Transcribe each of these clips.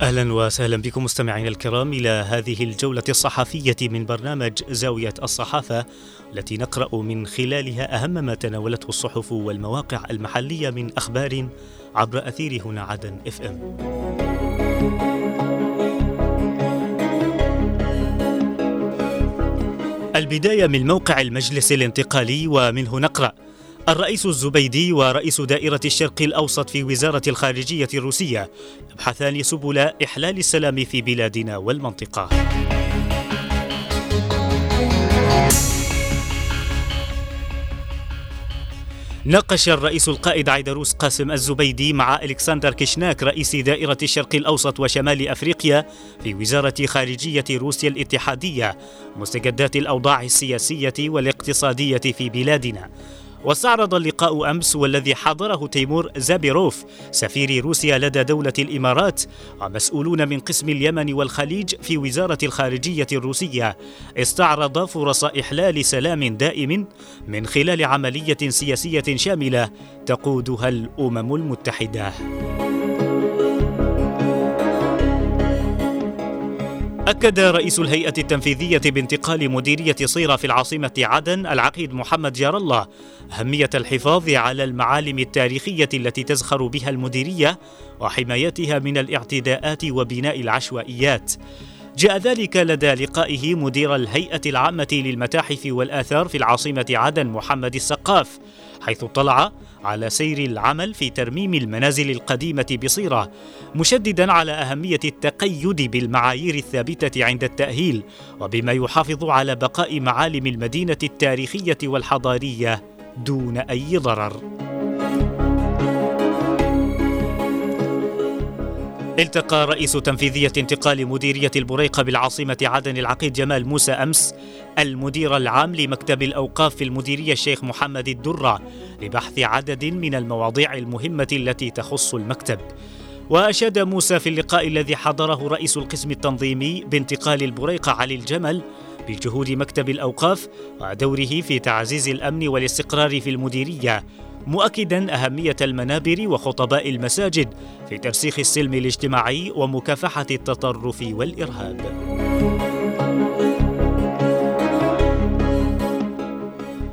أهلا وسهلا بكم مستمعينا الكرام إلى هذه الجولة الصحفية من برنامج زاوية الصحافة التي نقرأ من خلالها أهم ما تناولته الصحف والمواقع المحلية من أخبار عبر أثير هنا عدن إف إم. البداية من موقع المجلس الانتقالي ومنه نقرأ الرئيس الزبيدي ورئيس دائرة الشرق الأوسط في وزارة الخارجية الروسية يبحثان سبل إحلال السلام في بلادنا والمنطقة. ناقش الرئيس القائد عيدروس قاسم الزبيدي مع ألكسندر كيشناك رئيس دائرة الشرق الأوسط وشمال أفريقيا في وزارة خارجية روسيا الاتحادية مستجدات الأوضاع السياسية والاقتصادية في بلادنا واستعرض اللقاء أمس والذي حضره تيمور زابيروف. سفير روسيا لدى دولة الإمارات ومسؤولون من قسم اليمن والخليج في وزارة الخارجية الروسية. استعرض فرص إحلال سلام دائم من خلال عملية سياسية شاملة تقودها الأمم المتحدة. أكد رئيس الهيئة التنفيذية بانتقال مديرية صيرة في العاصمة عدن العقيد محمد جار الله أهمية الحفاظ على المعالم التاريخية التي تزخر بها المديرية وحمايتها من الاعتداءات وبناء العشوائيات. جاء ذلك لدى لقائه مدير الهيئة العامة للمتاحف والآثار في العاصمة عدن محمد السقاف حيث اطلع على سير العمل في ترميم المنازل القديمة بصيرة مشددا على أهمية التقيد بالمعايير الثابتة عند التأهيل وبما يحافظ على بقاء معالم المدينة التاريخية والحضارية دون أي ضرر. التقى رئيس تنفيذية انتقال مديرية البريقة بالعاصمة عدن العقيد جمال موسى أمس المدير العام لمكتب الأوقاف في المديرية الشيخ محمد الدرة لبحث عدد من المواضيع المهمة التي تخص المكتب. وأشاد موسى في اللقاء الذي حضره رئيس القسم التنظيمي بانتقال البريقة علي الجمل بجهود مكتب الأوقاف ودوره في تعزيز الأمن والاستقرار في المديرية. مؤكدا أهمية المنابر وخطباء المساجد في ترسيخ السلم الاجتماعي ومكافحة التطرف والإرهاب.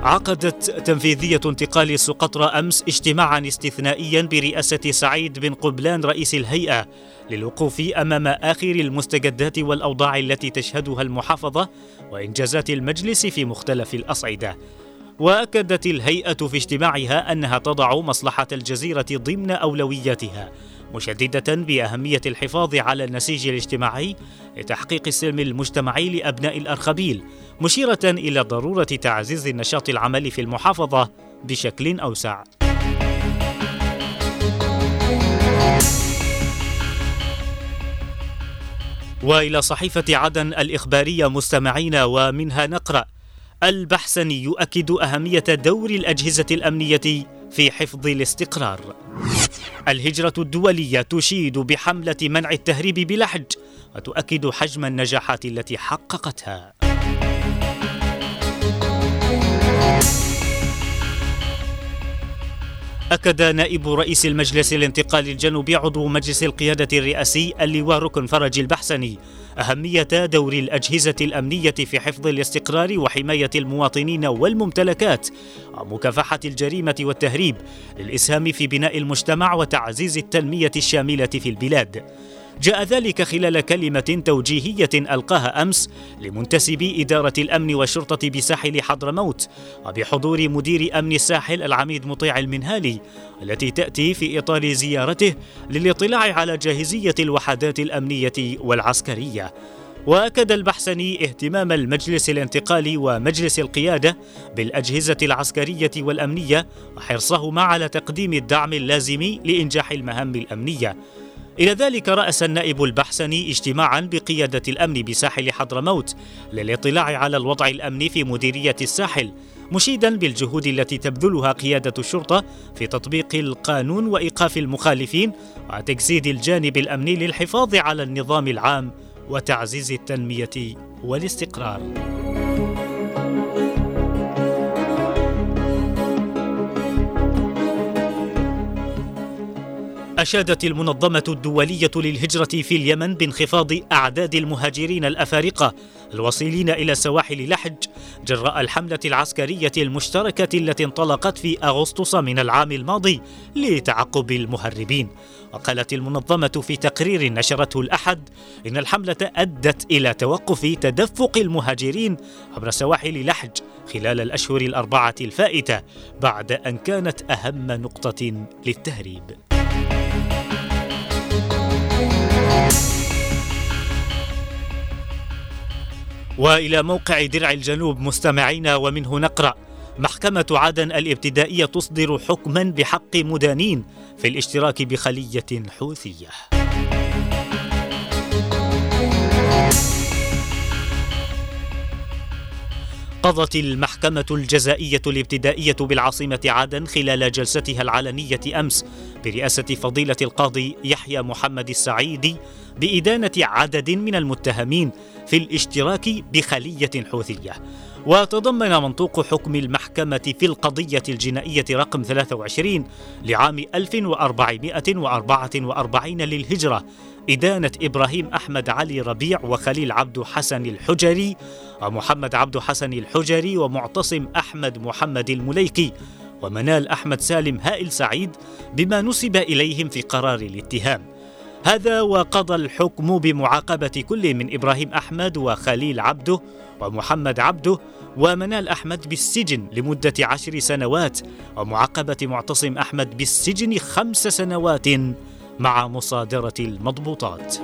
عقدت تنفيذية انتقال سقطرى أمس اجتماعا استثنائيا برئاسة سعيد بن قبلان رئيس الهيئة للوقوف أمام آخر المستجدات والأوضاع التي تشهدها المحافظة وإنجازات المجلس في مختلف الأصعدة. وأكدت الهيئة في اجتماعها أنها تضع مصلحة الجزيرة ضمن أولوياتها مشددة بأهمية الحفاظ على النسيج الاجتماعي لتحقيق السلم المجتمعي لأبناء الأرخبيل مشيرة إلى ضرورة تعزيز النشاط العملي في المحافظة بشكل أوسع. وإلى صحيفة عدن الإخبارية مستمعين ومنها نقرأ البحسني يؤكد أهمية دور الأجهزة الأمنية في حفظ الاستقرار. الهجرة الدولية تشيد بحملة منع التهريب بلحج وتؤكد حجم النجاحات التي حققتها. أكد نائب رئيس المجلس الانتقالي الجنوبي عضو مجلس القيادة الرئاسي اللواء ركن فرج البحسني أهمية دور الأجهزة الأمنية في حفظ الاستقرار وحماية المواطنين والممتلكات ومكافحة الجريمة والتهريب للإسهام في بناء المجتمع وتعزيز التنمية الشاملة في البلاد. جاء ذلك خلال كلمة توجيهية ألقاها أمس لمنتسبي إدارة الأمن والشرطة بساحل حضرموت وبحضور مدير أمن الساحل العميد مطيع المنهالي التي تأتي في إطار زيارته للاطلاع على جاهزية الوحدات الأمنية والعسكرية. وأكد البحسني اهتمام المجلس الانتقالي ومجلس القيادة بالأجهزة العسكرية والأمنية وحرصهما على تقديم الدعم اللازم لإنجاح المهام الأمنية. إلى ذلك رأس النائب البحسني اجتماعا بقيادة الأمن بساحل حضرموت للاطلاع على الوضع الأمني في مديرية الساحل مشيدا بالجهود التي تبذلها قيادة الشرطة في تطبيق القانون وإيقاف المخالفين وتجسيد الجانب الأمني للحفاظ على النظام العام وتعزيز التنمية والاستقرار. أشادت المنظمة الدولية للهجرة في اليمن بانخفاض أعداد المهاجرين الأفارقة الواصلين إلى سواحل لحج جراء الحملة العسكرية المشتركة التي انطلقت في أغسطس من العام الماضي لتعقب المهربين وقالت المنظمة في تقرير نشرته الأحد إن الحملة أدت إلى توقف تدفق المهاجرين عبر سواحل لحج خلال الأشهر الأربعة الفائتة بعد أن كانت أهم نقطة للتهريب. وإلى موقع درع الجنوب مستمعينا ومنه نقرأ محكمة عدن الابتدائية تصدر حكما بحق مدانين في الاشتراك بخلية حوثية. قضت المحكمة الجزائية الابتدائية بالعاصمة عدن خلال جلستها العلنية أمس برئاسة فضيلة القاضي يحيى محمد السعيدي بإدانة عدد من المتهمين في الاشتراك بخلية حوثية. وتضمن منطوق حكم المحكمة في القضية الجنائية رقم 23 لعام 1444 للهجرة إدانة إبراهيم أحمد علي ربيع وخليل عبد حسن الحجري ومحمد عبد حسن الحجري ومعتصم أحمد محمد المليكي ومنال أحمد سالم هائل سعيد بما نسب إليهم في قرار الاتهام هذا وقضى الحكم بمعاقبة كل من إبراهيم أحمد وخليل عبده ومحمد عبده ومنال أحمد بالسجن لمدة عشر سنوات ومعاقبة معتصم أحمد بالسجن خمس سنوات مع مصادرة المضبوطات.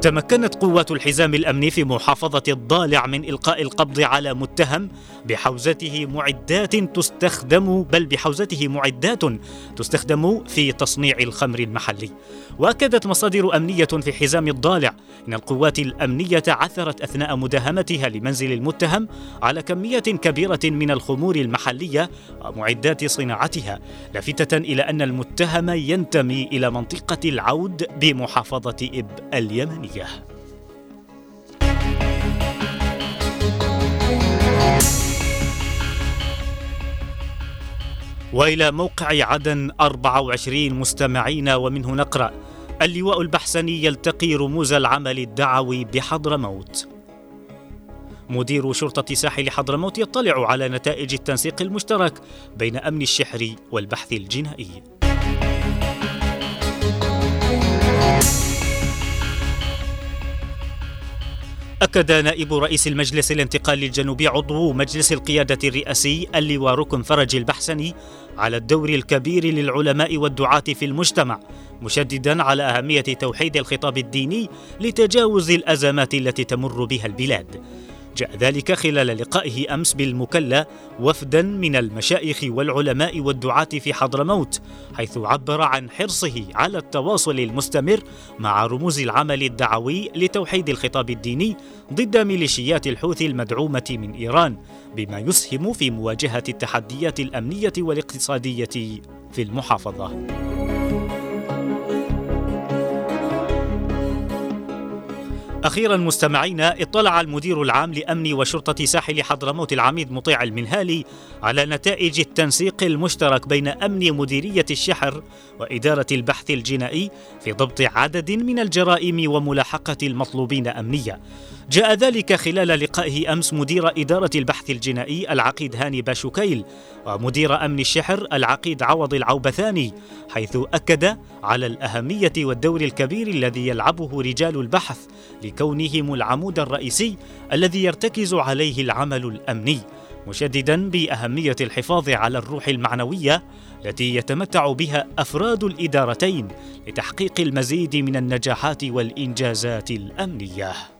تمكنت قوات الحزام الأمني في محافظة الضالع من إلقاء القبض على متهم بحوزته معدات تستخدم بل بحوزته معدات تستخدم في تصنيع الخمر المحلي. واكدت مصادر أمنية في حزام الضالع إن القوات الأمنية عثرت أثناء مداهمتها لمنزل المتهم على كمية كبيرة من الخمور المحلية ومعدات صناعتها لافتة إلى أن المتهم ينتمي إلى منطقة العود بمحافظة إب اليمنية. وإلى موقع عدن 24 مستمعين ومنه نقرأ اللواء البحسني يلتقي رموز العمل الدعوي بحضرموت مدير شرطة ساحل حضرموت يطلع على نتائج التنسيق المشترك بين أمن الشحر والبحث الجنائي. أكد نائب رئيس المجلس الانتقالي الجنوبي عضو مجلس القيادة الرئاسي اللواء ركن فرج البحسني على الدور الكبير للعلماء والدعاة في المجتمع مشددا على أهمية توحيد الخطاب الديني لتجاوز الأزمات التي تمر بها البلاد. جاء ذلك خلال لقائه أمس بالمكلا وفدا من المشايخ والعلماء والدعاة في حضرموت حيث عبر عن حرصه على التواصل المستمر مع رموز العمل الدعوي لتوحيد الخطاب الديني ضد ميليشيات الحوثي المدعومة من إيران بما يسهم في مواجهة التحديات الأمنية والاقتصادية في المحافظة. أخيرا مستمعينا اطلع المدير العام لأمن وشرطة ساحل حضرموت العميد مطيع المنهالي على نتائج التنسيق المشترك بين أمن مديرية الشحر وإدارة البحث الجنائي في ضبط عدد من الجرائم وملاحقة المطلوبين أمنيا جاء ذلك خلال لقائه أمس مدير إدارة البحث الجنائي العقيد هاني باشوكيل ومدير أمن الشحر العقيد عوض العوبثاني حيث أكد على الأهمية والدور الكبير الذي يلعبه رجال البحث لكونهم العمود الرئيسي الذي يرتكز عليه العمل الأمني مشددا بأهمية الحفاظ على الروح المعنوية التي يتمتع بها أفراد الإدارتين لتحقيق المزيد من النجاحات والإنجازات الأمنية.